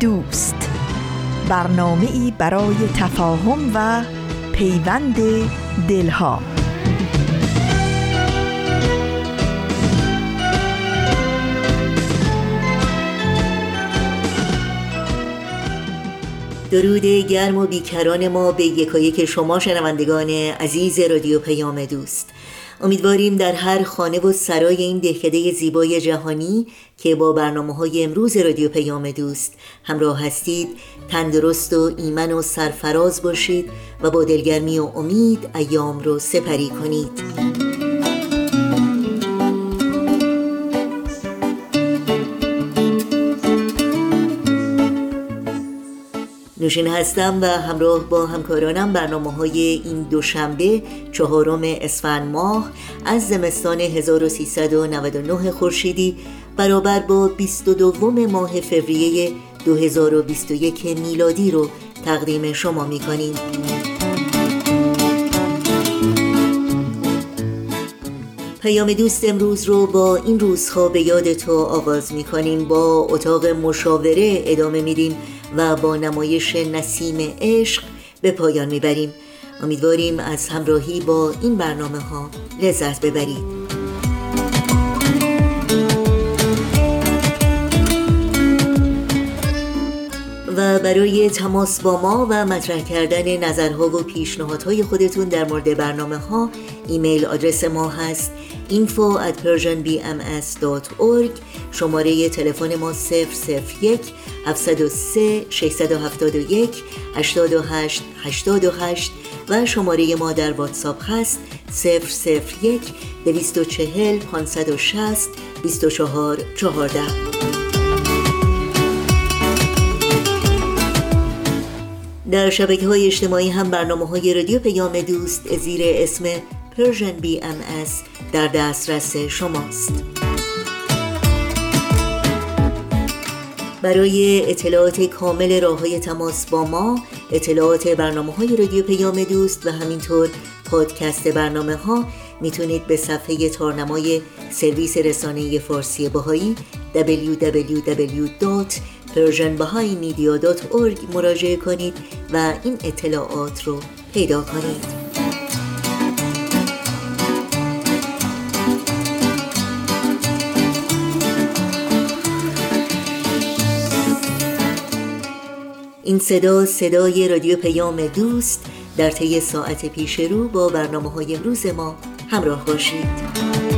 دوست. برنامه ای برای تفاهم و پیوند دلها. درود گرم و بیکران ما به یکایک شما شنوندگان عزیز رادیو پیام دوست. امیدواریم در هر خانه و سرای این دهکده زیبای جهانی که با برنامه های امروز رادیو پیام دوست همراه هستید تندرست و ایمن و سرفراز باشید و با دلگرمی و امید ایام رو سپری کنید. نوشین هستم و همراه با همکارانم برنامه های این دوشنبه چهارم اسفند ماه از زمستان 1399 خورشیدی برابر با 22 ماه فوریه 2021 میلادی رو تقدیم شما می کنیم. پیام دوست امروز رو با این روزها به یاد تو آغاز می کنیم با اتاق مشاوره ادامه میدیم و با نمایش نسیم عشق به پایان می‌بریم. امیدواریم از همراهی با این برنامه ها لذت ببرید. و برای تماس با ما و مطرح کردن نظرها و پیشنهادهای خودتون در مورد برنامه ها ایمیل آدرس ما هست info at persianbms.org شماره تلفن ما 001 703 671 828 828 و شماره ما در واتساپ هست 001 240 560 24 14 در شبکه های اجتماعی هم برنامه های رادیو پیام دوست زیر اسم Persian B در دسترس شماست. برای اطلاعات کامل راه های تماس با ما اطلاعات برنامه های رادیو پیام دوست و همینطور پادکست برنامه ها می‌تونید به صفحه تارنمای سرویس رسانه فارسی باهایی www.persianbahaimedia.org مراجعه کنید و این اطلاعات رو پیدا کنید. این صدا صدای رادیو پیام دوست در طی ساعت پیش رو با برنامه های امروز ما همراه باشید.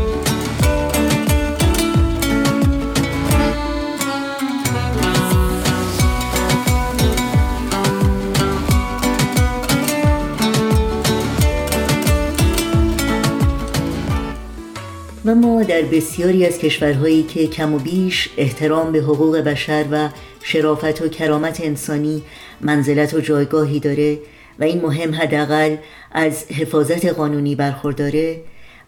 و ما در بسیاری از کشورهایی که کم و بیش احترام به حقوق بشر و شرافت و کرامت انسانی منزلت و جایگاهی داره و این مهم حداقل از حفاظت قانونی برخورداره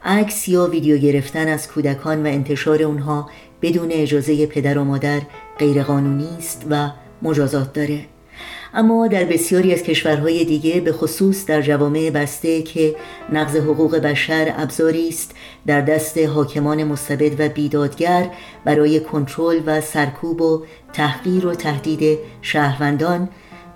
عکس یا ویدیو گرفتن از کودکان و انتشار اونها بدون اجازه پدر و مادر غیرقانونی است و مجازات داره. اما در بسیاری از کشورهای دیگه به خصوص در جوامع بسته که نقض حقوق بشر ابزاری است در دست حاکمان مستبد و بیدادگر برای کنترل و سرکوب و تحقیر و تهدید شهروندان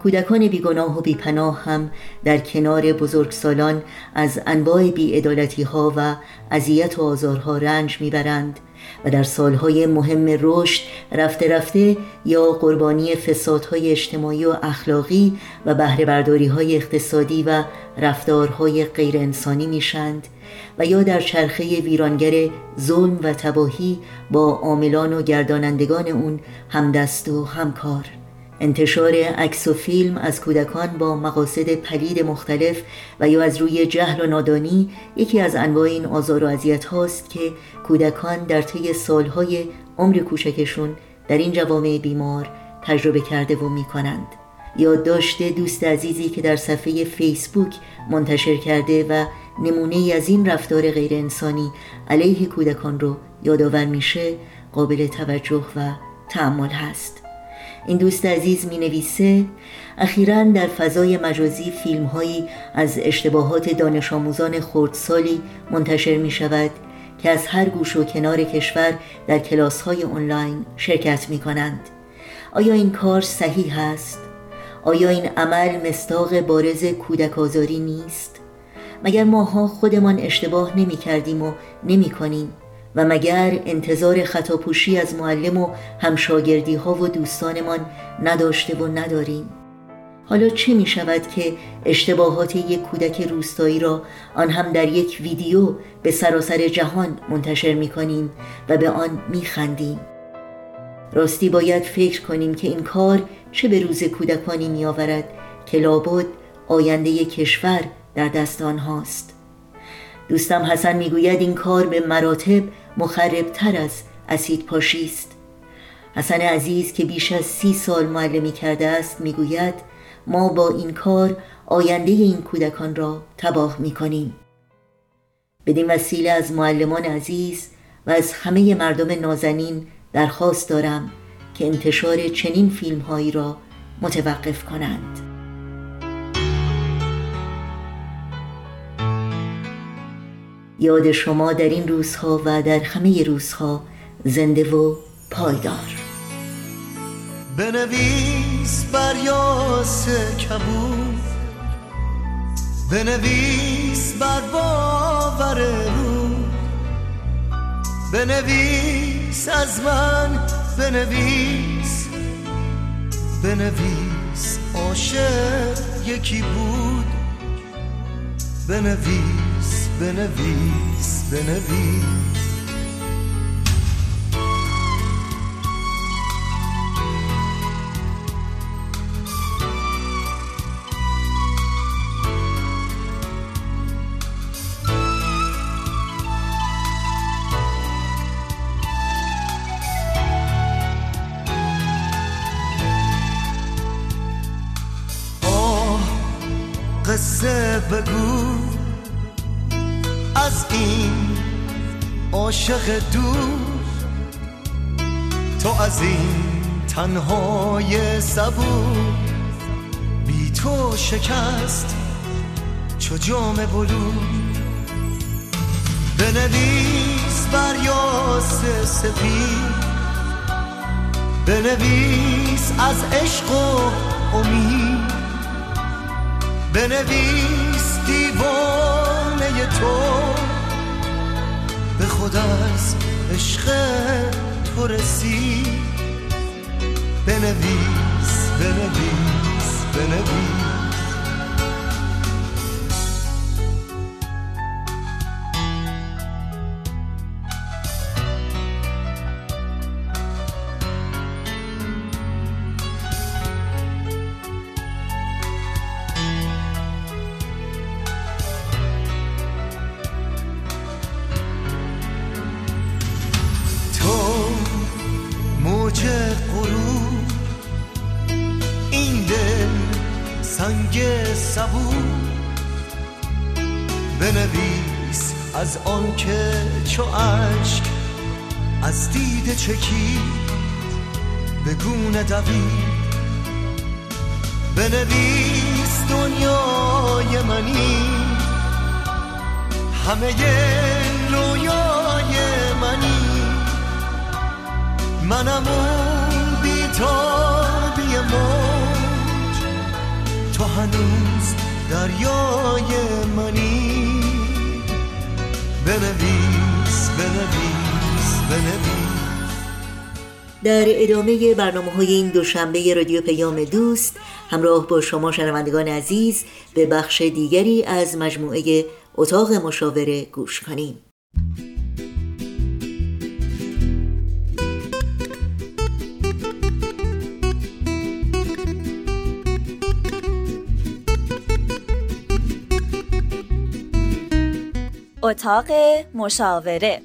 کودکان بیگناه و بیپناه هم در کنار بزرگسالان از انواع بیعدالتی ها و اذیت و آزارها رنج می‌برند. و در سالهای مهم رشد رفته رفته یا قربانی فسادهای اجتماعی و اخلاقی و بهره های اقتصادی و رفتارهای غیر انسانی میشند و یا در چرخه ویرانگر ظلم و تباهی با عاملان و گردانندگان اون همدست و همکار. انتشار عکس و فیلم از کودکان با مقاصد پلید مختلف و یا از روی جهل و نادانی یکی از انواع این آزار و اذیت هاست که کودکان در طی سالهای عمر کوچکشون در این جوامع بیمار تجربه کرده و می‌کنند. یادداشت دوست عزیزی که در صفحه فیسبوک منتشر کرده و نمونه از این رفتار غیر انسانی علیه کودکان رو یادآور میشه قابل توجه و تعمل هست. این دوست عزیز می نویسه اخیرا در فضای مجازی فیلم هایی از اشتباهات دانش آموزان خردسالی منتشر می شود که از هر گوش و کنار کشور در کلاس های آنلاین شرکت می کنند آیا این کار صحیح است؟ آیا این عمل مستاق بارز کودک آزاری نیست؟ مگر ماها خودمان اشتباه نمی کردیم و نمی کنیم و مگر انتظار خطاپوشی از معلم و همشاگردی ها و دوستانمان نداشته و نداریم؟ حالا چه می شود که اشتباهات یک کودک روستایی را آن هم در یک ویدیو به سراسر جهان منتشر می کنیم و به آن می خندیم؟ راستی باید فکر کنیم که این کار چه به روز کودکانی می آورد که لابد آینده کشور در دست آنهاست. دوستم حسن می‌گوید این کار به مراتب مخربتر از اسید پاشی است. حسن عزیز که بیش از سی سال معلمی کرده است می‌گوید ما با این کار آینده این کودکان را تباه می‌کنیم. بدین وسیله از معلمان عزیز و از همه مردم نازنین درخواست دارم که انتشار چنین فیلم هایی را متوقف کنند. یاد شما در این روزها و در همه روزها زنده و پایدار. بنویس بر یاس کبود. بنویس بر باور رو بنویس از من بنویس. بنویس عاشق یکی بود. بنویس بنویس بنویس. دور تو از این تنهای صبور بی تو شکست چو جام بلو بنویس بر یاس سپید بنویس از عشق و امید. بنویس دیوانه تو. خود از عشق تو رسید بنویس بنویس بنویس. از آن که چو عشق از دید چکی به گونه دوید. بنویس دنیای منی همه رویای منی. منم اون بیتابی موج تو هنوز دریای منی. بنویس بنویس بنویس. در ادامه برنامه های این دوشنبه رادیو پیام دوست همراه با شما شنوندگان عزیز به بخش دیگری از مجموعه اتاق مشاوره گوش کنیم. اتاق مشاوره.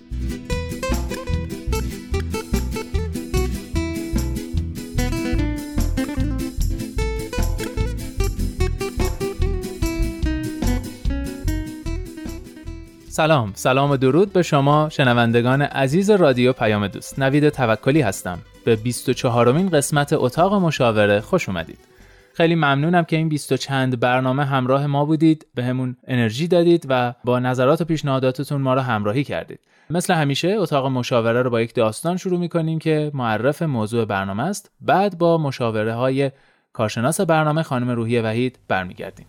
سلام سلام و درود به شما شنوندگان عزیز رادیو پیام دوست. نوید توکلی هستم. به 24 مین قسمت اتاق مشاوره خوش اومدید. خیلی ممنونم که این 20 چند برنامه همراه ما بودید. به همون انرژی دادید و با نظرات و پیشنهاداتتون ما رو همراهی کردید. مثل همیشه اتاق مشاوره رو با یک داستان شروع می‌کنیم که معرف موضوع برنامه است. بعد با مشاوره های کارشناس برنامه خانم روحی وحید برمیگردیم.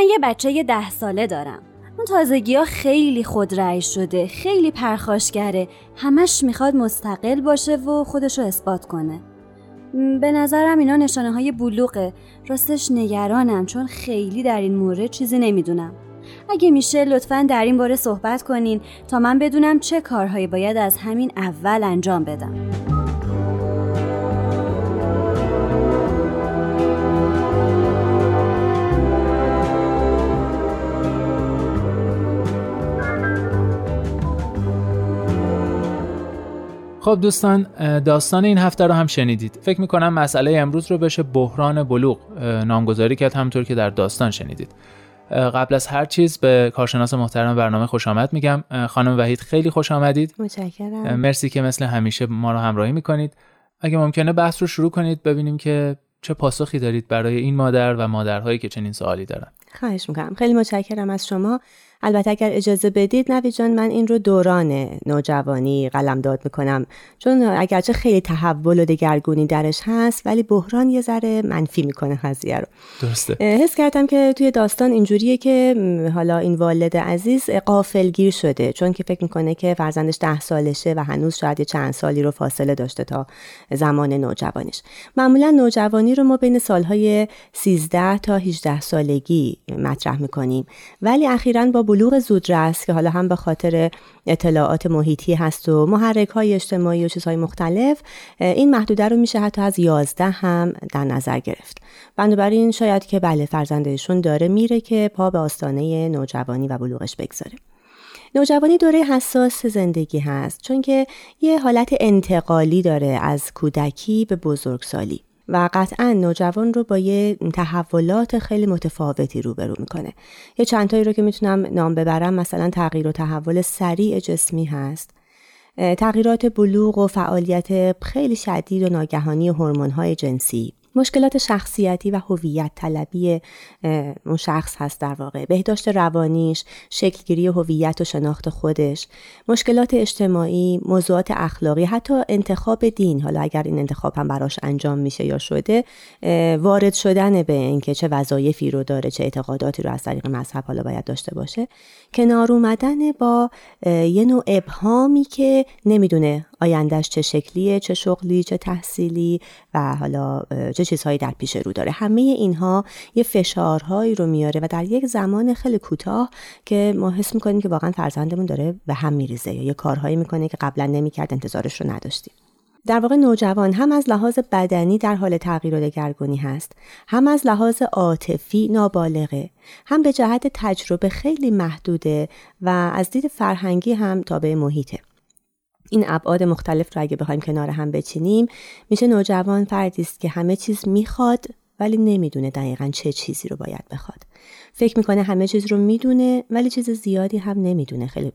من یه بچه ده ساله دارم. اون تازگی ها خیلی خودرأی شده خیلی پرخاشگره. همش می‌خواد مستقل باشه و خودشو اثبات کنه. به نظرم اینا نشانه های بلوغه. راستش نگرانم چون خیلی در این مورد چیزی نمی‌دونم. اگه میشه لطفا در این باره صحبت کنین تا من بدونم چه کارهایی باید از همین اول انجام بدم. خب دوستان داستان این هفته رو هم شنیدید. فکر می‌کنم مسئله امروز رو بشه بحران بلوغ نامگذاری کرد همطور که در داستان شنیدید. قبل از هر چیز به کارشناس محترم برنامه خوش آمد میگم. خانم وحید خیلی خوش آمدید. متشکرم. مرسی که مثل همیشه ما رو همراهی می‌کنید. اگه ممکنه بحث رو شروع کنید ببینیم که چه پاسخی دارید برای این مادر و مادرهایی که چنین سوالی دارن. خواهش می‌کنم. خیلی متشکرم از شما. البته اگر اجازه بدید نوی جان من این رو دوران نوجوانی قلمداد می‌کنم. چون اگرچه خیلی تحول و دگرگونی درش هست ولی بحران یه ذره منفی می‌کنه قضیه رو. درسته. حس کردم که توی داستان اینجوریه که حالا این والد عزیز قافلگیر شده. چون که فکر می‌کنه که فرزندش ده سالشه و هنوز شاید یه چند سالی رو فاصله داشته تا زمان نوجوانیش. معمولا نوجوانی رو ما بین سالهای 13 تا 18 سالگی مطرح می‌کنیم. ولی اخیرا با بلوغ زودرس که حالا هم به خاطر اطلاعات محیطی هست و محرک های اجتماعی و چیزهای مختلف این محدوده رو میشه حتی از 11 هم در نظر گرفت. بنابراین شاید که بله فرزندشون داره میره که پا به آستانه نوجوانی و بلوغش بگذاره. نوجوانی دوره حساس زندگی هست چون که یه حالت انتقالی داره از کودکی به بزرگسالی. و قطعا نوجوان رو با یه تحولات خیلی متفاوتی روبرو می‌کنه. یه چندتایی رو که می‌تونم نام ببرم مثلا تغییر و تحول سریع جسمی هست. تغییرات بلوغ و فعالیت خیلی شدید و ناگهانی هورمون‌های جنسی. مشکلات شخصیتی و هویت طلبی اون شخص هست در واقع. بهداشت روانیش شکلگیری هویت و شناخت خودش. مشکلات اجتماعی موضوعات اخلاقی حتی انتخاب دین. حالا اگر این انتخاب هم براش انجام میشه یا شده وارد شدن به اینکه چه وظایفی رو داره چه اعتقاداتی رو از طریق مذهب حالا باید داشته باشه. کنار اومدن با یه نوع ابهامی که نمی‌دونه آیندهش چه شکلیه چه شغلی چه تحصیلی و حالا چه چیزهایی در پیش رو داره. همه اینها یه فشارهایی رو میاره و در یک زمان خیلی کوتاه که ما حس می‌کنیم که واقعا فرزندمون داره به هم میریزه یا یه کارهایی می‌کنه که قبلا نمی‌کرد انتظارش رو نداشتیم. در واقع نوجوان هم از لحاظ بدنی در حال تغییر و دگرگونی هست هم از لحاظ عاطفی نابالغه هم به جهت تجربه خیلی محدوده و از دید فرهنگی هم تابع محیطه. این ابعاد مختلف رو اگه بخوایم کنار هم بچینیم میشه نوجوان فردی است که همه چیز می‌خواد ولی نمی‌دونه دقیقا چه چیزی رو باید بخواد. فکر می‌کنه همه چیز رو می‌دونه ولی چیز زیادی هم نمی‌دونه. خیلی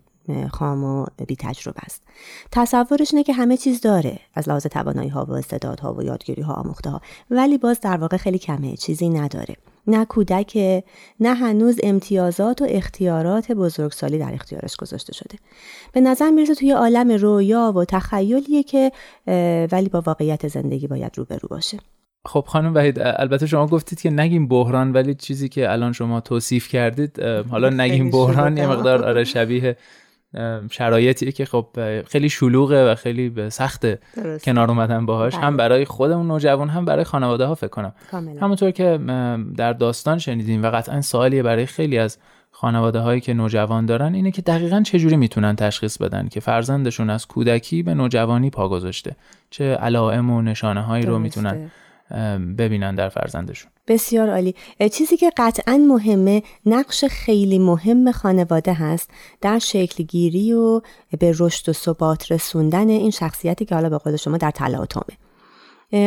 خام و بی تجربه است. تصورش اینه که همه چیز داره. از لحاظ توانایی ها و استعدادها و یادگیری ها آموخته ها ولی باز در واقع خیلی کمه. چیزی نداره. نه کودک نه هنوز امتیازات و اختیارات بزرگسالی در اختیارش گذاشته شده. به نظر می‌رسه توی عالم رویا و تخیلیه که ولی با واقعیت زندگی باید روبرو باشه. خب خانم وحید البته شما گفتید که نگیم بحران ولی چیزی که الان شما توصیف کردید حالا نگیم بحران یه مقدار آره شبیه شرایطی که خب خیلی شلوغه و خیلی سخت کنار اومدن باهاش. هم بله. برای خودمون نوجوان هم برای خانواده ها فکر کنم. همونطور که در داستان شنیدیم و قطعا سوالیه برای خیلی از خانواده هایی که نوجوان دارن اینه که دقیقا چجوری می‌تونن تشخیص بدن که فرزندشون از کودکی به نوجوانی پا گذاشته؟ چه علائم و نشانه هایی رو می‌تونن ببینن در فرزندشون. بسیار عالی. چیزی که قطعا مهمه نقش خیلی مهم خانواده هست در شکلگیری و به رشد و ثبات رسوندن این شخصیتی که حالا به قول شما در تلاطمه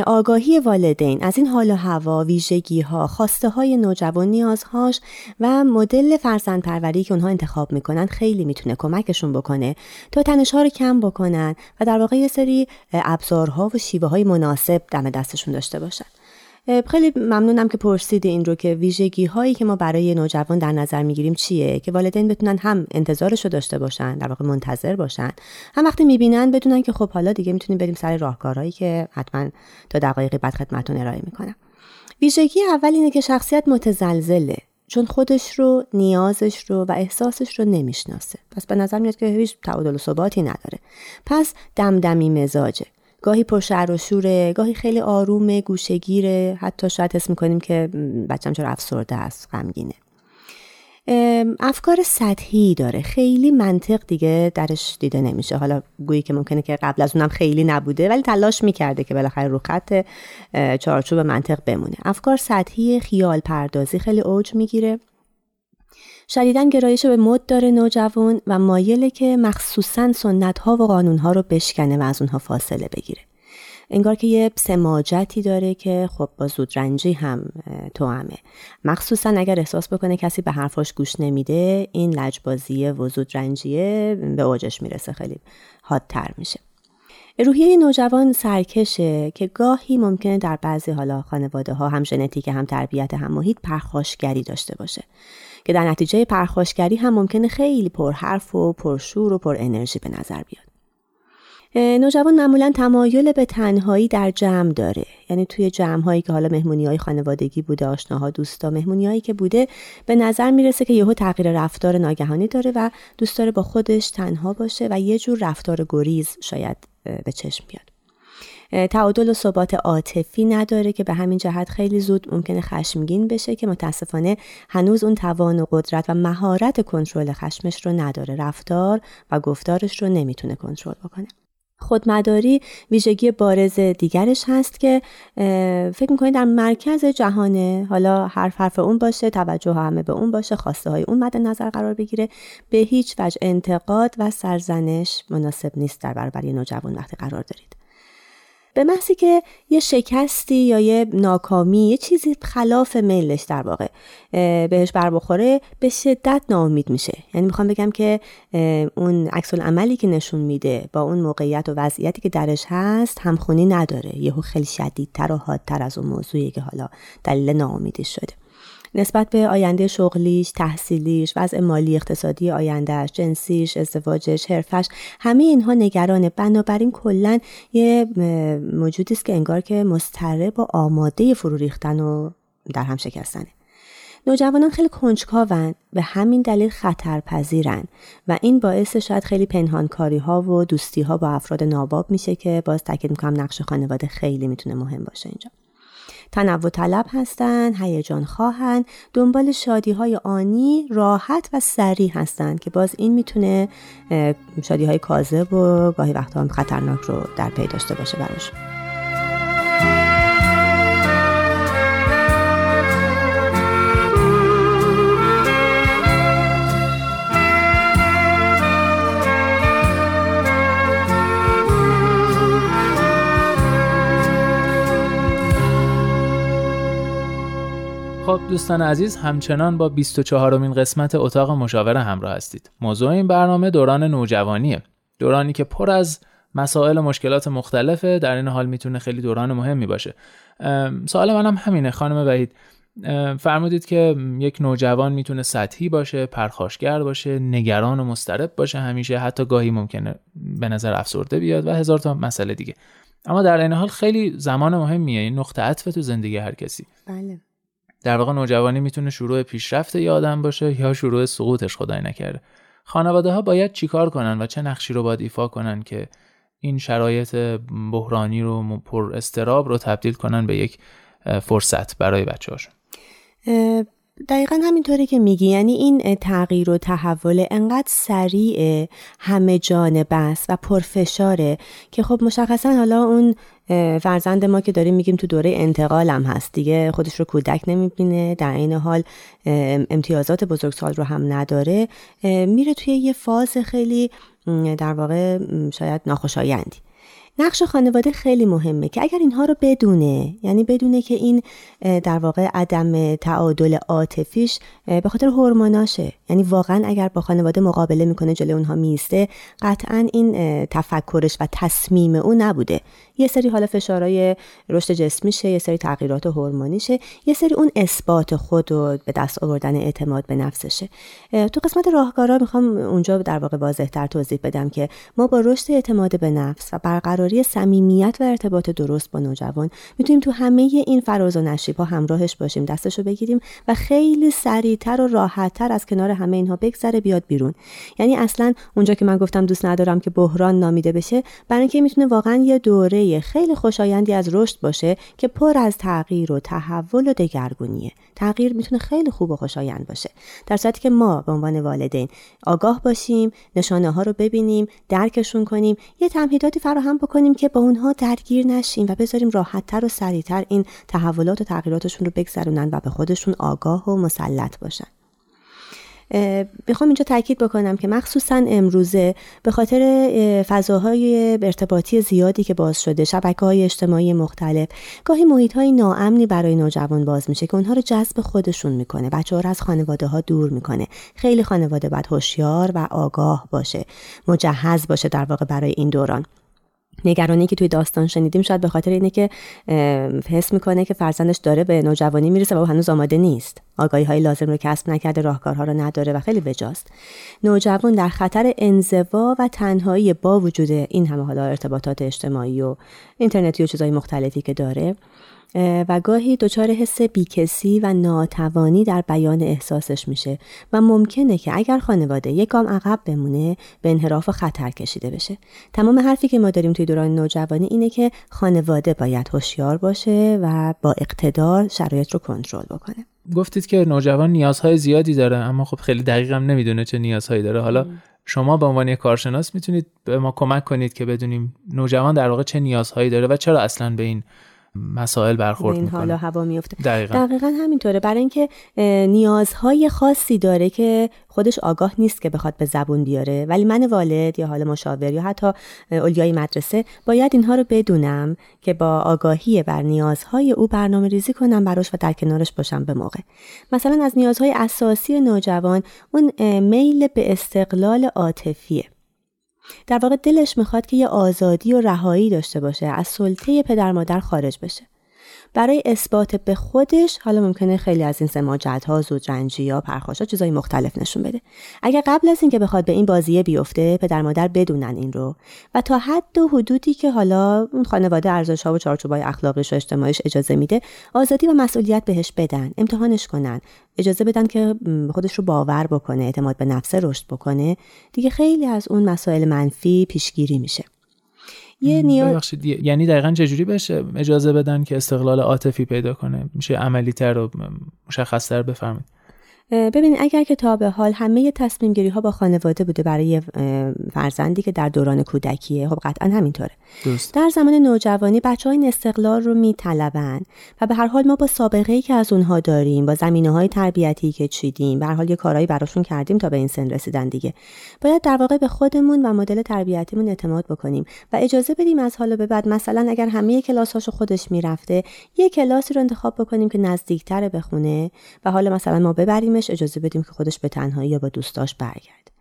آگاهی والدین از این حال و هوا، ویژگی ها، خواسته های نوجوان نیازهاش و مدل فرزند پروری که اونها انتخاب می‌کنن خیلی می‌تونه کمکشون بکنه تا تنشها رو کم بکنن و در واقع یه سری ابزارها و شیوه های مناسب دم دستشون داشته باشن. خیلی ممنونم که پرسید این رو که ویژگی هایی که ما برای نوجوان در نظر می‌گیریم چیه که والدین بتونن هم انتظارش رو داشته باشن در واقع منتظر باشن. هم وقتی می‌بینن بدونن که خب حالا دیگه می‌تونیم بریم سر راهکارهایی که حتما تا دقایقی بعد خدمتتون ارائه می‌کنم. ویژگی اول اینه که شخصیت متزلزله چون خودش رو نیازش رو و احساسش رو نمی‌شناسه. پس به نظر میاد که هیچ تعادل و ثباتی نداره. پس دمدمی مزاجه. گاهی پرشر و شوره گاهی خیلی آرومه گوشگیره حتی شاید اسم می‌کنیم که بچم چرا افسرده است غمگینه. افکار سطحی داره. خیلی منطق دیگه درش دیده نمیشه. حالا گویی که ممکنه که قبل از اونم خیلی نبوده ولی تلاش می‌کرده که بالاخره رو خط چارچوب منطق بمونه. افکار سطحی خیال پردازی خیلی اوج می‌گیره. شدیدن گرایش به مد داره نوجوان و مایله که مخصوصا سنت ها و قانون ها رو بشکنه و از اونها فاصله بگیره. انگار که یه سماجتی داره که خب با زودرنجی هم تو همه مخصوصا اگر احساس بکنه کسی به حرفاش گوش نمیده این لجبازیه و زودرنجیه به اوجش می‌رسه خیلی حادتر میشه. روحیه نوجوان سرکشه که گاهی ممکنه در بعضی حالا خانواده ها هم ژنتیک هم تربیت هم محیط پرخاشگری داشته باشه. که در نتیجه پرخاشگری هم ممکنه خیلی پر حرف و پرشور و پر انرژی به نظر بیاد. نوجوان معمولا تمایل به تنهایی در جمع داره یعنی توی جمع هایی که حالا مهمونی های خانوادگی بوده آشناها دوستا مهمونی هایی که بوده به نظر می‌رسه که یهو تغییر رفتار ناگهانی داره و دوست داره با خودش تنها باشه و یه جور رفتار گریز شاید به چشم بیاد تعادل و ثبات عاطفی نداره که به همین جهت خیلی زود ممکنه خشمگین بشه که متاسفانه هنوز اون توان و قدرت و مهارت کنترل خشمش رو نداره رفتار و گفتارش رو نمی‌تونه کنترل بکنه. خودمداری ویژگی بارز دیگرش هست که فکر می‌کنید در مرکز جهانه حالا حرف حرف اون باشه توجه همه به اون باشه خواسته های اون مد نظر قرار بگیره به هیچ وجه انتقاد و سرزنش مناسب نیست در برابر نوجوان وقتی قرار دارید. به محضی که یه شکستی یا یه ناکامی یه چیزی خلاف میلش در واقع بهش بر بخوره به شدت ناامید میشه. یعنی می‌خوام بگم که اون عکس عملی که نشون میده با اون موقعیت و وضعیتی که درش هست همخونی نداره. یهو خیلی شدیدتر و حادتر از اون موضوعی که حالا دلیل ناامیدی شده. نسبت به آینده شغلیش، تحصیلیش، وضع مالی اقتصادی آیندهش، جنسیش، ازدواجش، حرفش همه اینها نگرانه. بنابراین کلا یه موجودی است که انگار که مضطرب و آماده فرو ریختن و در هم شکستنه. نوجوانان خیلی کنجکاون به همین دلیل خطرپذیرن و این باعث شاید خیلی پنهانکاری ها و دوستی ها با افراد ناباب میشه که باز تاکید می‌کنم نقش خانواده خیلی می‌تونه مهم باشه اینجا. تنوع طلب هستند هیجان خواهند دنبال شادی های آنی راحت و سریع هستند که باز این می‌تونه شادی های کاذب و گاهی وقتا هم خطرناک رو در پی داشته باشه براشون. خب دوستان عزیز همچنان با 24 مین قسمت اتاق مشاوره همراه هستید. موضوع این برنامه دوران نوجوانیه. دورانی که پر از مسائل و مشکلات مختلفه در این حال می‌تونه خیلی دوران مهمی باشه. سوال منم همینه خانم وحید فرمودید که یک نوجوان می‌تونه سطحی باشه، پرخاشگر باشه، نگران و مسترب باشه همیشه حتی گاهی ممکنه به نظر افسرده بیاد و هزار تا مسئله دیگه. اما در این حال خیلی زمان مهمیه این نقطه عطف تو زندگی هر کسی. بله. در واقع نوجوانی می‌تونه شروع پیشرفت یه آدم باشه یا شروع سقوطش خدای نکرده. خانواده ها باید چیکار کنن و چه نقشی رو باید ایفا کنن که این شرایط بحرانی رو پر استراب رو تبدیل کنن به یک فرصت برای بچه هاشون دقیقا همینطوره که میگی یعنی این تغییر و تحول انقدر سریع همه جانب است و پرفشاره که خب مشخصا حالا اون فرزند ما که داریم میگیم تو دوره انتقال هم هست دیگه خودش رو کودک نمی‌بینه در این حال امتیازات بزرگسال رو هم نداره. میره توی یه فاز خیلی در واقع شاید ناخوشایندی. نقش خانواده خیلی مهمه که اگر اینها رو بدونه یعنی بدونه که این در واقع عدم تعادل عاطفیش به خاطر هورموناشه. یعنی واقعا اگر با خانواده مقابله می‌کنه جلوی اونها میسته قطعا این تفکرش و تصمیم او نبوده. یه سری حالا فشارهای رشد جسمیشه یه سری تغییرات هورمونیشه یه سری اون اثبات خود و به دست آوردن اعتماد به نفسشه. تو قسمت راهکارا می‌خوام اونجا در واقع واضحتر توضیح بدم که ما با رشد اعتماد به نفس و برقراری صمیمیت و ارتباط درست با نوجوان. می‌تونیم تو همه این فراز و نشیب همراهش باشیم. دستشو بگیریم و خیلی سریعتر و راحتتر از کنار همه اینها بگذره بیاد بیرون. یعنی اصلا اونجا که من گفتم دوست ندارم که بحران نامیده بشه برای اینکه می‌تونه واقعا یه دوره خیلی خوشایندی از رشد باشه که پر از تغییر و تحول و دگرگونیه. تغییر می‌تونه خیلی خوب و خوشایند باشه. در صورتی که ما به عنوان والدین آگاه باشیم نشانه ها رو ببینیم درکشون کنیم یه تمهیداتی فراهم بکنیم که با اونها درگیر نشیم و بذاریم راحتتر و سریعتر این تحولات و تغییراتشون رو بگذرونن و به خودشون آگاه و مسلط باشن. می‌خوام اینجا تاکید بکنم که مخصوصا امروزه به خاطر فضاهای ارتباطی زیادی که باز شده شبکه های اجتماعی مختلف گاهی محیط های ناامنی برای نوجوان باز میشه که اونها رو جذب خودشون می‌کنه. بچه ها رو از خانواده ها دور می‌کنه. خیلی خانواده باید هوشیار و آگاه باشه مجهز باشه در واقع برای این دوران. نگرانی که توی داستان شنیدیم شاید به خاطر اینه که حس می‌کنه که فرزندش داره به نوجوانی می‌رسه و هنوز آماده نیست. آگاهی های لازم رو کسب نکرده راهکارها رو نداره و خیلی بجاست. نوجوان در خطر انزوا و تنهایی با وجود این همه حالا ارتباطات اجتماعی و اینترنتی و چیزهای مختلفی که داره و گاهی دچار حس بیکسی و ناتوانی در بیان احساسش میشه و ممکنه که اگر خانواده یک گام عقب بمونه به انحراف و خطر کشیده بشه. تمام حرفی که ما داریم توی دوران نوجوانی اینه که خانواده باید هوشیار باشه و با اقتدار شرایط رو کنترل بکنه. گفتید که نوجوان نیازهای زیادی داره اما خب خیلی دقیق هم نمی‌دونه چه نیازهایی داره. حالا شما به عنوان یک کارشناس می‌تونید به ما کمک کنید که بدونیم نوجوان در واقع چه نیازهایی داره و چرا اصلا به این مسائل برخورد این می‌کنه. حالا هوا میفته دقیقا. دقیقا همینطوره. برای اینکه نیازهای خاصی داره که خودش آگاه نیست که بخواد به زبون بیاره. ولی من والد یا حالا مشاور یا حتی اولیای مدرسه باید اینها رو بدونم که با آگاهی بر نیازهای او برنامه ریزی کنم براش و در کنارش باشم به موقع. مثلا از نیازهای اساسی نوجوان اون میل به استقلال عاطفیه. در واقع دلش می‌خواد که یه آزادی و رهایی داشته باشه از سلطه پدر مادر خارج بشه. برای اثبات به خودش حالا ممکنه خیلی از این سماجت ها زودرنجی ها پرخاشا چیزای مختلف نشون بده. اگر قبل از اینکه بخواد به این بازیه بیفته پدر مادر بدونن این رو و تا حد و حدودی که حالا اون خانواده ارزش ها و چارچوبای اخلاقیش و اجتماعیش اجازه میده آزادی و مسئولیت بهش بدن امتحانش کنن اجازه بدن که خودش رو باور بکنه اعتماد به نفسه رشد بکنه دیگه خیلی از اون مسائل منفی پیشگیری میشه. یه نیاز یعنی دقیقا چجوری بشه؟ اجازه بدن که استقلال عاطفی پیدا کنه؟ میشه عملی تر و مشخص تر بفرمایید ببینید اگر که تا به حال همه تصمیم گیری ها با خانواده بوده برای فرزندی که در دوران کودکیه خب قطعا همینطوره دوست. در زمان نوجوانی بچه های این استقلال رو میطلبن و به هر حال ما با سابقه ای که از اونها داریم با زمینه های تربیتی که چیدیم به هر حال یه کارهایی براشون کردیم تا به این سن رسیدن دیگه باید در واقع به خودمون و مدل تربیتیمون اعتماد بکنیم و اجازه بدیم از حالا به بعد مثلا اگر همه کلاساشو خودش می‌رفته یه کلاسی رو انتخاب بکنیم که نزدیکتر بخونه و حالا مثلا ما ببریم اجازه بدیم که خودش به تنهایی یا با دوستاش برگرده.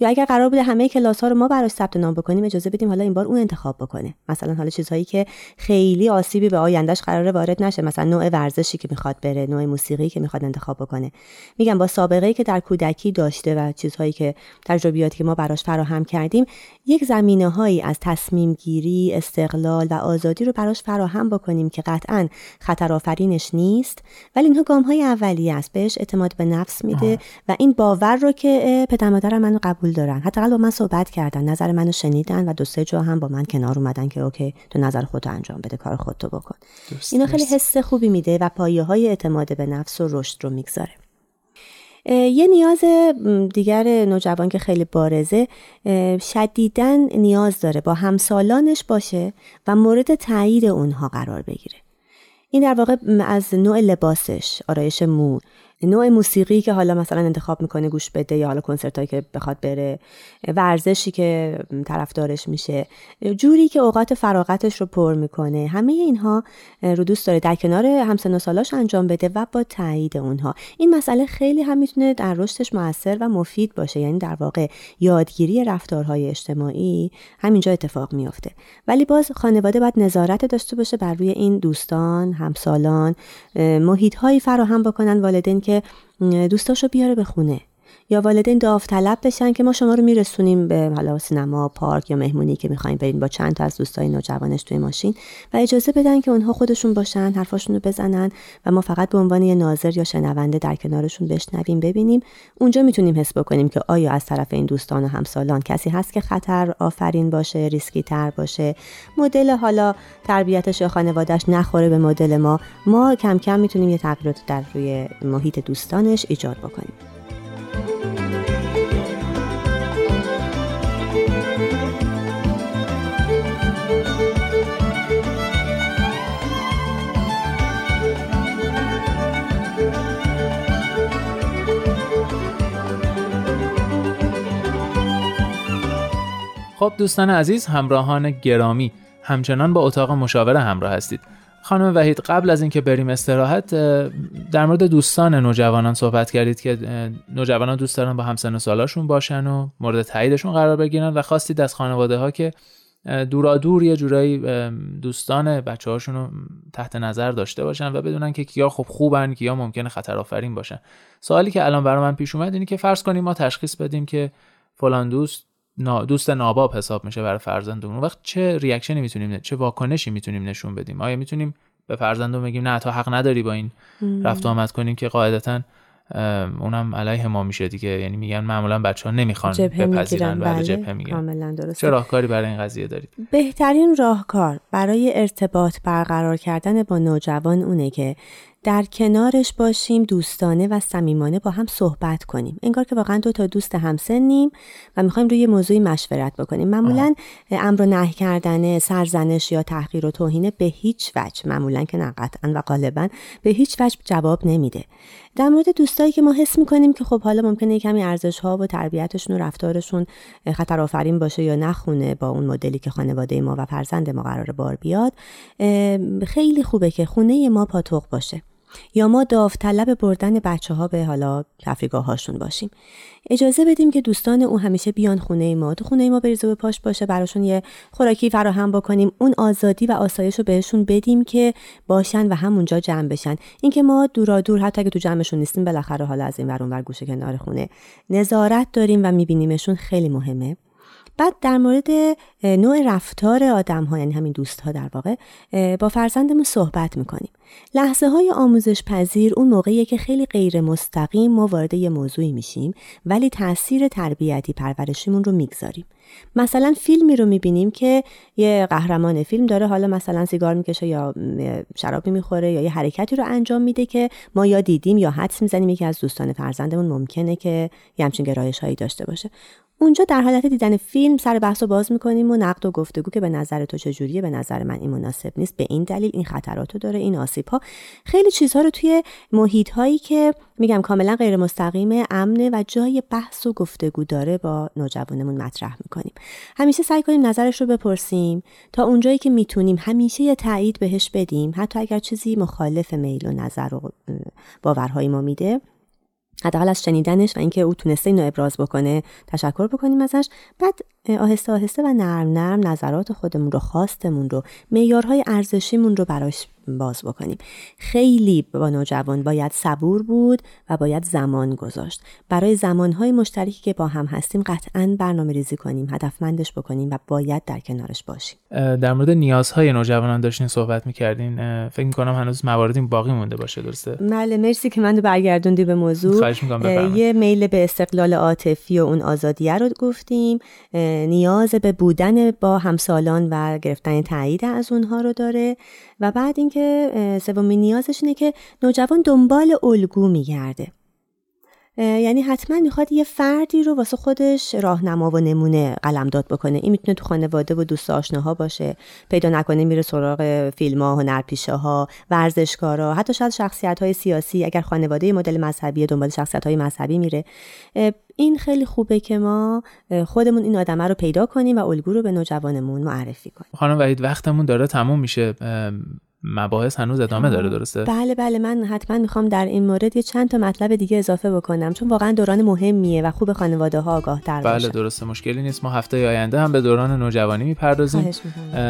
یا اگر قرار بوده همه کلاس ها رو ما براش ثبت نام بکنیم اجازه بدیم حالا این بار اون انتخاب بکنه. مثلا حالا چیزهایی که خیلی آسیبی به آیندهش قراره وارد نشه. مثلا نوع ورزشی که می‌خواد بره نوع موسیقی که می‌خواد انتخاب بکنه. میگم با سابقه ای که در کودکی داشته و چیزهایی که تجربیاتی که ما براش فراهم کردیم یک زمینه هایی از تصمیم گیری استقلال و آزادی رو براش فراهم بکنیم که قطعا خطر آفرینش نیست ولی اینها گام های اولیه است. بهش اعتماد به نفس میده و این باور رو که پدر مادر منو قبول دارن. حداقل با من صحبت کردن. نظر منو شنیدن و دو سه جا هم با من کنار اومدن که اوکی تو نظر خودتو انجام بده کار خودتو بکن. اینا خیلی حس خوبی میده و پایه های اعتماد به نفس و رشد رو می‌گذاره. یه نیاز دیگر نوجوان که خیلی بارزه شدیدن نیاز داره با همسالانش باشه و مورد تایید اونها قرار بگیره. این در واقع از نوع لباسش آرایش مو نوع موسیقی که حالا مثلا انتخاب می‌کنه گوش بده یا حالا کنسرت هایی که بخواد بره ورزشی که طرفدارش میشه. جوری که اوقات فراغتش رو پر می‌کنه. همه اینها رو دوست داره در کنار همسن و سالاش انجام بده و با تایید اونها. این مسئله خیلی هم می‌تونه در رشدش موثر و مفید باشه. یعنی در واقع یادگیری رفتارهای اجتماعی همینجا اتفاق میافته. ولی باز خانواده باید نظارت داشته باشه بر روی این دوستان همسالان. محیط هایی فراهم بکنن والدین که دوستاشو بیاره به خونه. یا والدین داوطلب بشن که ما شما رو میرسونیم به حالا سینما پارک یا مهمونی که می‌خوایم برین با چند تا از دوستای نوجوانش توی ماشین و اجازه بدن که اونها خودشون باشن حرفاشون رو بزنن و ما فقط به عنوان یه ناظر یا شنونده در کنارشون بشنویم ببینیم. اونجا می‌تونیم حس بکنیم که آیا از طرف این دوستان و همسالان کسی هست که خطر آفرین باشه ریسکی تر باشه. مدل حالا تربیتش یا خانوادهش نخوره به مدل ما. ما کم کم می‌تونیم یه تغییرات در روی محیط دوستانش ایجاد بکنیم. خب دوستان عزیز همراهان گرامی همچنان با اتاق مشاوره همراه هستید. خانم وحید قبل از اینکه بریم استراحت در مورد دوستان نوجوانان صحبت کردید که نوجوانان دوست دارن با همسن و سالاشون باشن و مورد تاییدشون قرار بگیرن و خواستید از خانواده ها که دورا دور یه جورایی دوستان بچه هاشون رو تحت نظر داشته باشن و بدونن که کیا خب خوبن کیا ممکنه خطر آفرین باشن. سوالی که الان برای من پیش اومد اینه که فرض کنیم ما تشخیص بدیم که فلان دوست دوست ناباب حساب میشه برای فرزندمون. وقت چه ریاکشنی می‌تونیم چه واکنشی می‌تونیم نشون بدیم؟ آیا می‌تونیم به فرزندمون بگیم نه تو حق نداری با این رفت آمد کنیم که قاعدتا اونم علیه ما میشه دیگه. یعنی میگن معمولا بچه ها نمی‌خوان بپذیرن بعد بله. جبهه میگن چه راهکاری برای این قضیه دارید؟ بهترین راهکار برای ارتباط برقرار کردن با نوجوان اونه که در کنارش باشیم دوستانه و صمیمانه با هم صحبت کنیم. انگار که واقعا دو تا دوست همسنیم و می‌خوایم روی موضوعی مشورت بکنیم. معمولا امر و نهی کردن سرزنش یا تحقیر و توهین به هیچ وجه معمولا که نه قطعا و غالبا به هیچ وجه جواب نمیده. در مورد دوستایی که ما حس می‌کنیم که خب حالا ممکنه کمی ارزش ها و تربیتشون و رفتارشون خطر آفرین باشه یا نخونه با اون مدلی که خانواده ما و فرزند ما قرار بار بیاد خیلی خوبه که خونه ما پاتوق باشه. یا ما داوطلب بردن بچه ها به حالا تفریگاه هاشون باشیم. اجازه بدیم که دوستان او همیشه بیان خونه ما تو خونه ما بریزه به پاش باشه براشون یه خوراکی فراهم بکنیم اون آزادی و آسایش رو بهشون بدیم که باشن و همونجا جمع بشن. اینکه ما دورا دور حتی اگه تو جمعشون نیستیم بالاخره حالا از این ور گوشه کنار خونه نظارت داریم و میبینیمشون خیلی مهمه. بعد در مورد نوع رفتار آدم ها یعنی همین دوست ها در واقع با فرزندمون صحبت می‌کنیم. لحظه های آموزش پذیر اون موقعیه که خیلی غیر مستقیم ما وارد یه موضوعی میشیم ولی تاثیر تربیتی پرورشیمون رو می‌گذاریم. مثلا فیلمی رو می‌بینیم که یه قهرمان فیلم داره حالا مثلا سیگار می‌کشه یا شرابی می‌خوره یا یه حرکتی رو انجام میده که ما یا دیدیم یا حدس می‌زنیم یکی از دوستان فرزندمون ممکنه که یه همچین گرایش هایی داشته باشه. اونجا در حالت دیدن فیلم سر بحث رو باز می‌کنیم و نقد و گفتگو که به نظر تو چجوریه به نظر من این مناسب نیست. به این دلیل این خطرات رو داره این آسیب ها خیلی چیزها رو توی محیط هایی که میگم کاملا غیر مستقیم امنه و جای بحث و گفتگو داره با نوجوانمون مطرح می‌کنیم. همیشه سعی کنیم نظرش رو بپرسیم. تا اونجایی که می‌تونیم همیشه یه تایید بهش بدیم. حتی اگر چیزی مخالف میل و نظر و باورهای ما میده. حداقل از شنیدنش و اینکه او تونسته اینو ابراز بکنه تشکر بکنیم ازش. بعد آهسته آهسته و نرم نرم نظرات خودمون رو خواستمون رو معیارهای ارزشیمون رو براش باز بکنیم. خیلی با نوجوان باید صبور بود و باید زمان گذاشت. برای زمانهای مشترکی که با هم هستیم قطعا برنامه ریزی کنیم هدفمندش بکنیم و باید در کنارش باشیم. در مورد نیازهای نوجوانان داشتین صحبت می‌کردین. فکر می‌کنم هنوز مواردی باقی مونده باشه درسته؟ بله مرسی که من برگردوندی به موضوع. یه میل به استقلال عاطفی و اون آزادیه رو گفتیم. نیاز به بودن با همسالان و گرفتن تایید از اونها رو داره. و بعد اینکه سومین نیازش اینه که نوجوان دنبال الگو میگرده. یعنی حتما می‌خواد یه فردی رو واسه خودش راهنما و نمونه قلمداد بکنه. این می‌تونه تو خانواده و دوست آشناها باشه. پیدا نکنه میره سراغ فیلم ها هنرپیشه ها ورزشکارا حتی شاید شخصیت های سیاسی. اگر خانواده مدل مذهبی دنبال شخصیت های مذهبی میره. این خیلی خوبه که ما خودمون این آدمه رو پیدا کنیم و الگو رو به نوجوانمون معرفی کنیم. خانم وحید وقتمون داره تموم میشه. مباحث هنوز ادامه داره درسته؟ بله بله من حتما می‌خوام در این مورد یه چند تا مطلب دیگه اضافه بکنم چون واقعا دوران مهمیه و خوب خانواده ها آگاه تر بله درسته مشکلی نیست. ما هفته آینده هم به دوران نوجوانی می‌پردازیم.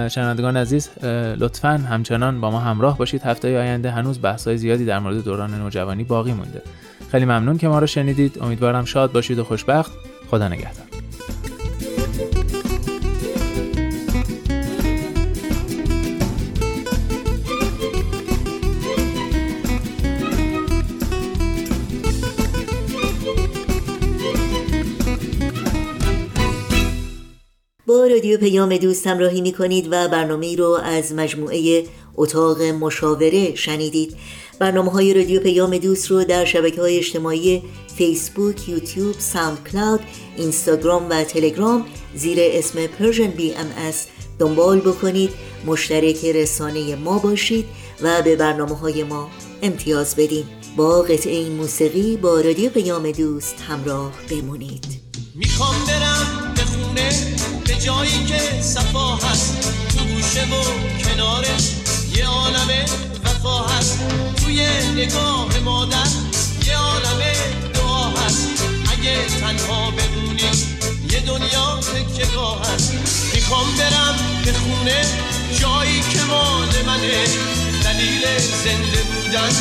شنوندگان عزیز لطفا همچنان با ما همراه باشید. هفته آینده هنوز بحث های زیادی در مورد دوران نوجوانی باقی مونده. خیلی ممنون که ما رو شنیدید. امیدوارم شاد باشید و خوشبخت. خدا نگهدار. با رادیو پیام دوست همراهی می کنید و برنامه رو از مجموعه اتاق مشاوره شنیدید. برنامه های رادیو پیام دوست رو در شبکه های اجتماعی فیسبوک، یوتیوب، ساوند کلاود، اینستاگرام و تلگرام زیر اسم MS دنبال بکنید. مشترک رسانه ما باشید و به برنامه های ما امتیاز بدین. با قطعه موسیقی با رادیو پیام دوست همراه بمونید. می‌خوام برم به خونه. جایی که صفا هست. تو گوشه و کنارش یه عالم وفا هست. توی نگاه مادر یه عالم دعا هست. اگه تنها بمونی یه دنیا تکگاه هست. می‌خوام برم به خونه جایی که مال منه. دلیل زنده بودن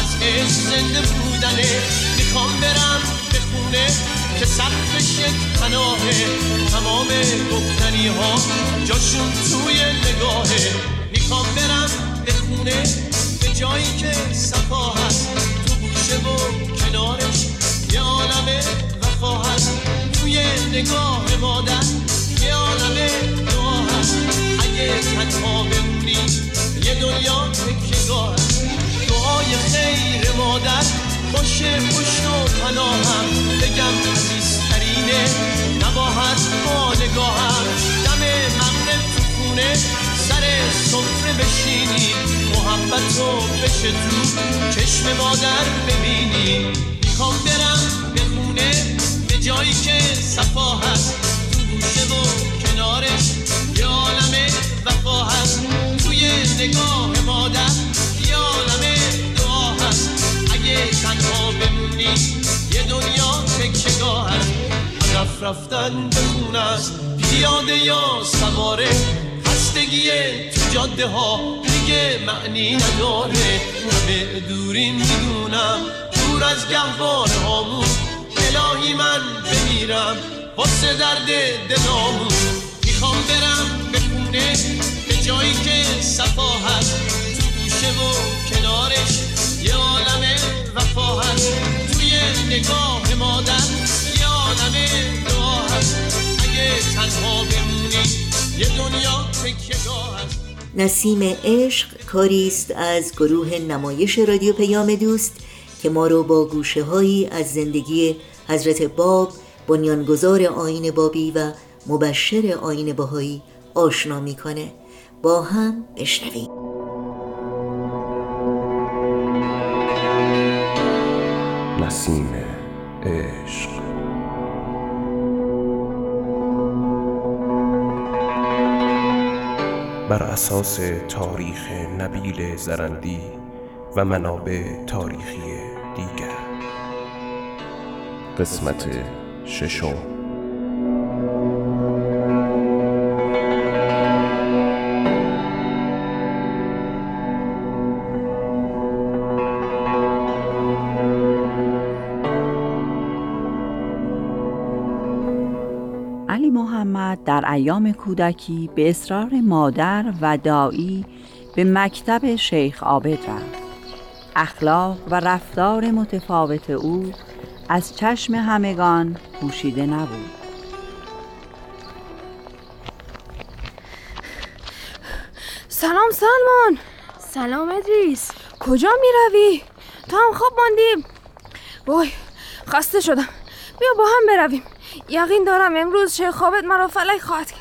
از عشق زنده بودنه. می‌خوام برم به خونه که سقفش یک پناهه تمام گفتنی ها جاشون توی نگاهه می‌خوام برم به خونه به جایی که صفا هست. تو گوشه و کنارش یه عالم وفا هست. توی نگاه مادر یه عالم دعا هست. اگه تنها بمونی یه دنیا تکیگاه هست. دعای خیر مادر باشه پشت و پناهم. بگم عزیزترینه نباهد با نگاهم. دم مغرب تو خونه سر سفره بشینی. محبت رو بشه تو چشم مادر ببینی. می‌خوام برم به خونه به جایی که صفا هست. تو گوشه و کنارش یه عالم وفا هست. توی نگاه مادر یه عالم دعا هست بمونی یه دنیا تکگاه هست هدف رفتن به خونه پیاده یا سواره؟ خستگی تو جاده ها دیگه معنی نداره. همه دورین می‌دونم دور از گهوار هامون الهی من بمیرم واسه درد دلامون. می‌خوام برم به به جایی که صفا هست تو گوشه و کنارش. نسیم عشق کاری است از گروه نمایش رادیو پیام دوست که ما رو با گوشه هایی از زندگی حضرت باب بنیانگذار آین بابی و مبشر آین باهایی آشنا می‌کنه. با هم بشنویم. نسیم عشق. بر اساس تاریخ نبیل زرندی و منابع تاریخی دیگر. قسمت ششم. در ایام کودکی به اصرار مادر و دایی به مکتب شیخ عابد رفت. اخلاق و رفتار متفاوت او از چشم همگان پوشیده نبود. سلام سلمان! سلام ادریس! کجا می روی؟ تا هم خواب ماندیم. وای خسته شدم. بیا با هم برویم. یقین دارم امروز شیخ خوابت مرا فلک خواهد کرد.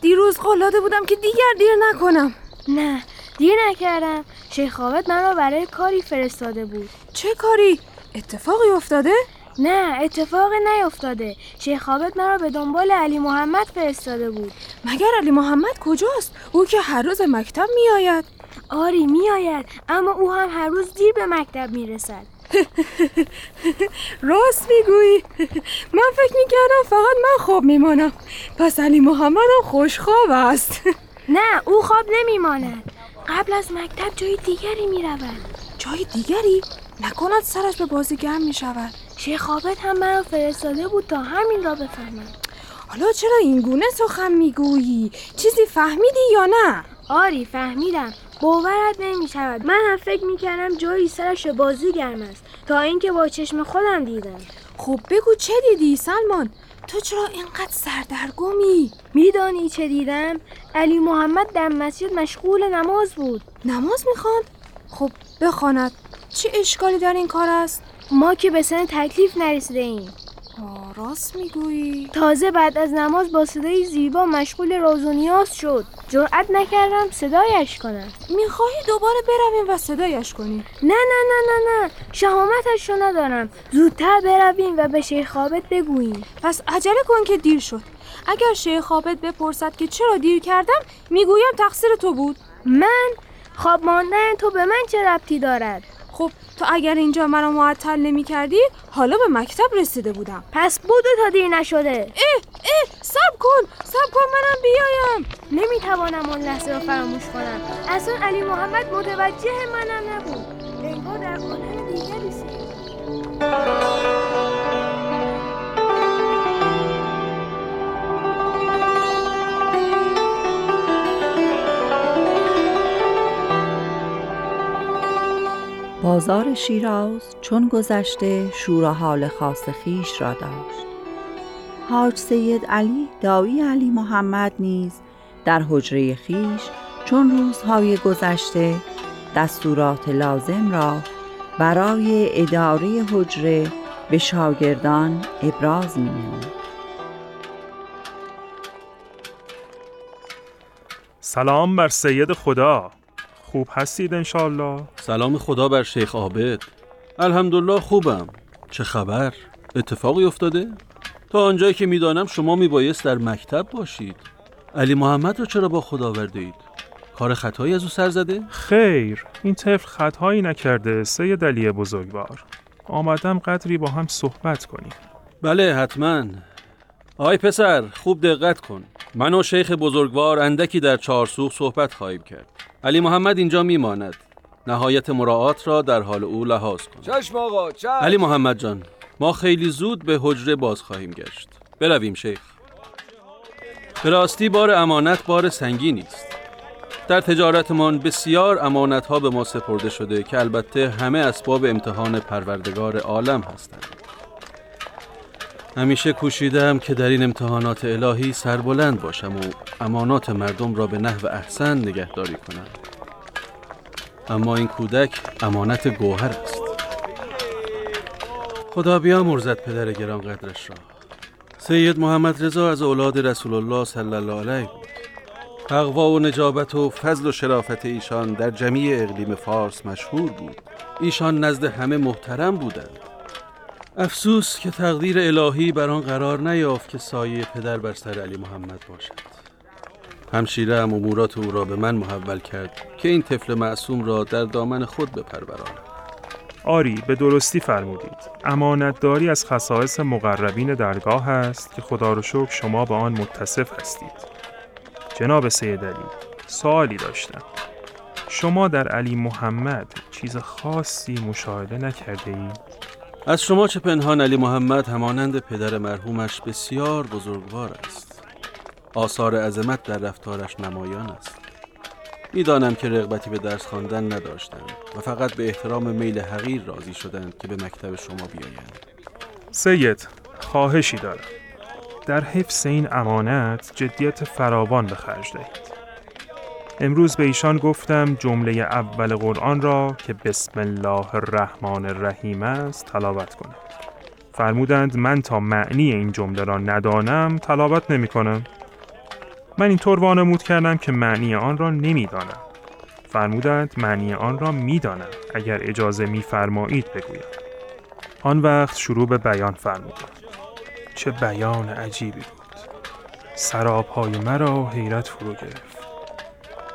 دیروز قول بودم که دیگر دیر نکنم. نه دیر نکردم. شیخ خوابت من برای کاری فرستاده بود. چه کاری؟ اتفاقی افتاده؟ نه اتفاقی نیفتاده شیخ خوابت مرا به دنبال علی محمد فرستاده بود. مگر علی محمد کجاست؟ او که هر روز مکتب میآید. آری میآید اما او هم هر روز دیر به مکتب می‌رسد. راست می‌گویی. من فکر می‌کردم فقط من خواب میمانم. پس علی محمد هم خوشخواب است. نه او خواب نمیماند. قبل از مکتب جای دیگری می‌رود. جای دیگری؟ نکند سرش به بازی گرم می‌شود. شیخ هم مرا فرستاده بود تا همین را بفهمم حالا چرا این گونه سخن می‌گویی؟ چیزی فهمیدی یا نه؟ آری فهمیدم باورت نمی شود من هم فکر می کردم جایی سرش بازی گرم است تا اینکه با چشم خودم دیدم خب بگو چه دیدی سلمان تو چرا اینقدر سردرگمی؟ میدانی چه دیدم؟ علی محمد در مسجد مشغول نماز بود نماز می‌خواند؟ خب بخواند چه اشکالی در این کار است؟ ما که به سن تکلیف نرسیده ایم راست می‌گویی. تازه بعد از نماز با صدای زیبا مشغول راز و نیاز شد. جرأت نکردم صدایش کنم. می‌خواهی دوباره برویم و صدایش کنیم نه نه نه نه نه. شهامتش رو ندارم. زودتر برویم و به شیخ خوابت بگوییم. پس عجله کن که دیر شد. اگر شیخ خوابت بپرسد که چرا دیر کردم می‌گویم تقصیر تو بود. من؟ خواب ماندن تو به من چه ربطی دارد؟ خب تو اگر اینجا مرا معطل نمی کردی حالا به مکتب رسیده بودم. پس بودو تا دیر نشده. اه اه سب کن سب کن منم بیایم. نمی‌توانم اون لحظه رو فراموش کنم. اصلا علی محمد متوجه منم نبود. انگار در عالم دیگری بازار شیراز چون گذشته شور حال خاص خیش را داشت. حاج سید علی دایی علی محمد نیز در حجره خیش چون روزهای گذشته دستورات لازم را برای اداره حجره به شاگردان ابراز می سلام بر سید خدا. خوب هستید انشالله سلام خدا بر شیخ عابد. الحمدلله خوبم. چه خبر؟ اتفاقی افتاده؟ تا آنجایی که می‌دانم شما میبایست در مکتب باشید. علی محمد را چرا با خدا آورده اید؟ کار خطایی از او سر زده؟ خیر این طفل خطایی نکرده سید علی بزرگوار. آمدم قدری با هم صحبت کنیم. بله حتما. آی پسر خوب دقت کن. من و شیخ بزرگوار اندکی در چهارسوخ صحبت خواهیم کرد. علی محمد اینجا میماند. نهایت مراعات را در حال او لحاظ کن. چشم آقا چشم. علی محمد جان ما خیلی زود به حجره باز خواهیم گشت. برویم شیخ. به راستی بار امانت بار سنگینی است در تجارتمان بسیار امانت ها به ما سپرده شده که البته همه اسباب امتحان پروردگار عالم هستند. همیشه کوشیدم که در این امتحانات الهی سربلند باشم و امانات مردم را به نحو احسن نگهداری کنم. اما این کودک امانت گوهر است. خدا بیا مرزد پدر گران قدرش را. سید محمد رضا از اولاد رسول الله صلی الله علیه بود. تقوا و نجابت و فضل و شرافت ایشان در جمیع اقلیم فارس مشهور بود. ایشان نزد همه محترم بودند. افسوس که تقدیر الهی بر آن قرار نیافت که سایه پدر بر سر علی محمد باشد. همشیره هم امورات او را به من محول کرد که این طفل معصوم را در دامن خود بپرورانم. آری به درستی فرمودید. امانتداری از خصائص مقربین درگاه است که خدا رو شکر شما به آن متصف هستید. جناب سید علی سوالی داشتم. شما در علی محمد چیز خاصی مشاهده نکرده اید؟ از شما چه پنهان علی محمد همانند پدر مرحومش بسیار بزرگوار است. آثار عظمت در رفتارش نمایان است. می‌دانم که رغبتی به درس خواندن نداشتند و فقط به احترام میل حقیر راضی شدند که به مکتب شما بیایند. سید خواهشی دارم. در حفظ این امانت جدیت فراوان به خرج دهید. امروز به ایشان گفتم جمله اول قرآن را که بسم الله الرحمن الرحیم است تلاوت کنند فرمودند من تا معنی این جمله را ندانم تلاوت نمی کنم. من اینطور وانمود کردم که معنی آن را نمی‌دانم. فرمودند معنی آن را می‌دانم اگر اجازه میفرمایید بگویم. آن وقت شروع به بیان فرمودند. چه بیان عجیبی بود. سرابهای مرا حیرت فرو گرفت.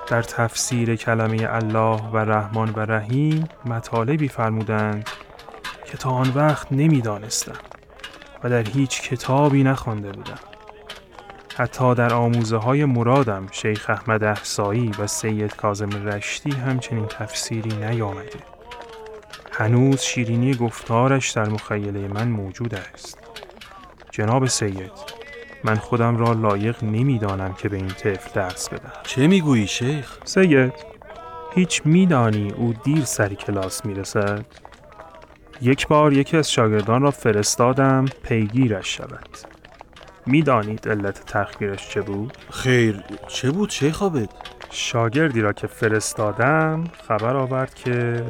در تفسیر کلمه الله و رحمان و رحیم مطالبی فرمودند که تا آن وقت نمی‌دانستم و در هیچ کتابی نخوانده بودم. حتی در آموزه های مرادم شیخ احمد احسایی و سید کازم رشتی همچنین تفسیری نیامده. هنوز شیرینی گفتارش در مخیله من موجود است. جناب سید من خودم را لایق نمی‌دانم که به این طفل درس بدم چه می‌گویی شیخ؟ سید هیچ میدانی او دیر سری کلاس می‌رسد یک بار یکی از شاگردان را فرستادم پیگیرش شود می‌دانید علت تخگیرش چه بود؟ خیر چه بود شیخ آبد؟ شاگردی را که فرستادم خبر آورد که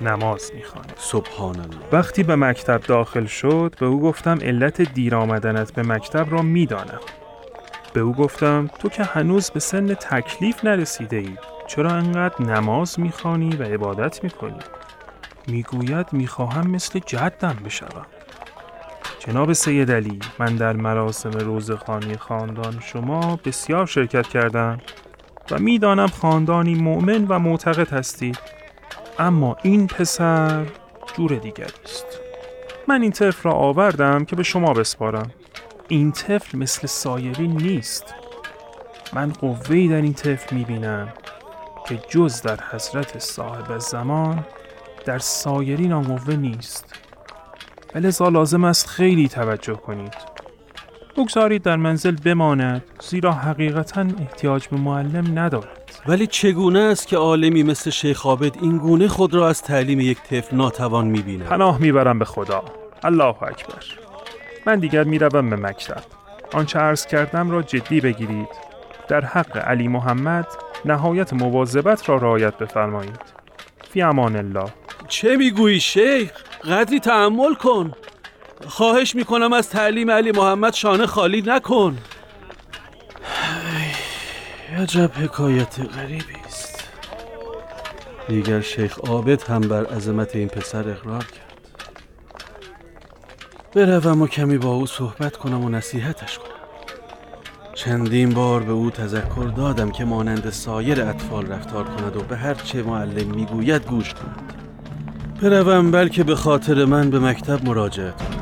نماز می‌خواند سبحان الله وقتی به مکتب داخل شد به او گفتم علت دیر آمدنت به مکتب را می‌دانم. به او گفتم تو که هنوز به سن تکلیف نرسیده ای چرا انقدر نماز می‌خوانی و عبادت می‌کنی؟ می‌گوید می‌خواهم مثل جدم بشوم. جناب سید علی من در مراسم روزخانی خاندان شما بسیار شرکت کردم و می‌دانم خاندانی مؤمن و معتقد هستید اما این پسر جور دیگری است. من این طفل را آوردم که به شما بسپارم. این طفل مثل سایری نیست. من قوهی در این طفل می‌بینم که جز در حضرت صاحب زمان در سایرین آن قوه نیست ولذا لازم است خیلی توجه کنید. بگذارید در منزل بماند زیرا حقیقتا احتیاج به معلم ندارد. ولی چگونه است که عالمی مثل شیخ عابد این گونه خود را از تعلیم یک طفل ناتوان می‌بیند؟ پناه می‌برم به خدا. الله اکبر. من دیگر می‌روم به مکتب. آنچه عرض کردم را جدی بگیرید. در حق علی محمد نهایت مواظبت را رعایت بفرمایید. فی امان الله. چه می‌گویی شیخ؟ قدری تحمل کن. خواهش می‌کنم از تعلیم علی محمد شانه خالی نکن. عجب حکایت غریبی است. دیگر شیخ عابد هم بر عظمت این پسر اقرار کرد. بروم و کمی با او صحبت کنم و نصیحتش کنم. چندین بار به او تذکر دادم که مانند سایر اطفال رفتار کند و به هر چه معلم می‌گوید گوش کند. بروم بلکه به خاطر من به مکتب مراجعه کند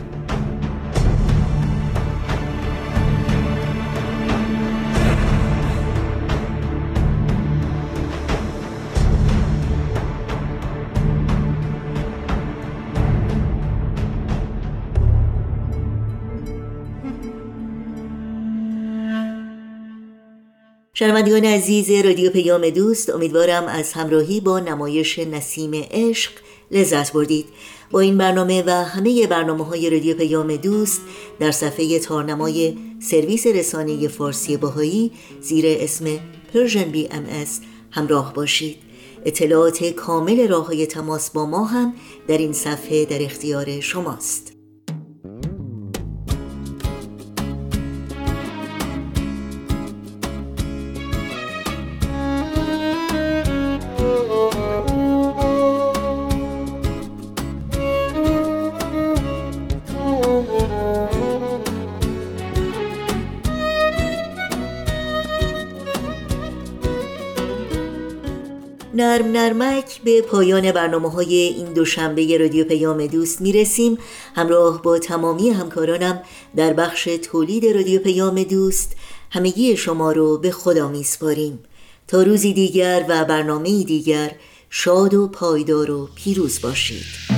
شنوندگان عزیز رادیو پیام دوست امیدوارم از همراهی با نمایش نسیم عشق لذت بردید. با این برنامه و همه برنامه های رادیو پیام دوست در صفحه تارنمای سرویس رسانه فارسی بهایی زیر اسم Persian BM همراه باشید. اطلاعات کامل راه های تماس با ما هم در این صفحه در اختیار شماست. به پایان برنامه های این دوشنبه رادیو پیام دوست می‌رسیم. همراه با تمامی همکارانم در بخش تولید رادیو پیام دوست همگی شما رو به خدا میسپاریم. تا روزی دیگر و برنامه دیگر شاد و پایدار و پیروز باشید.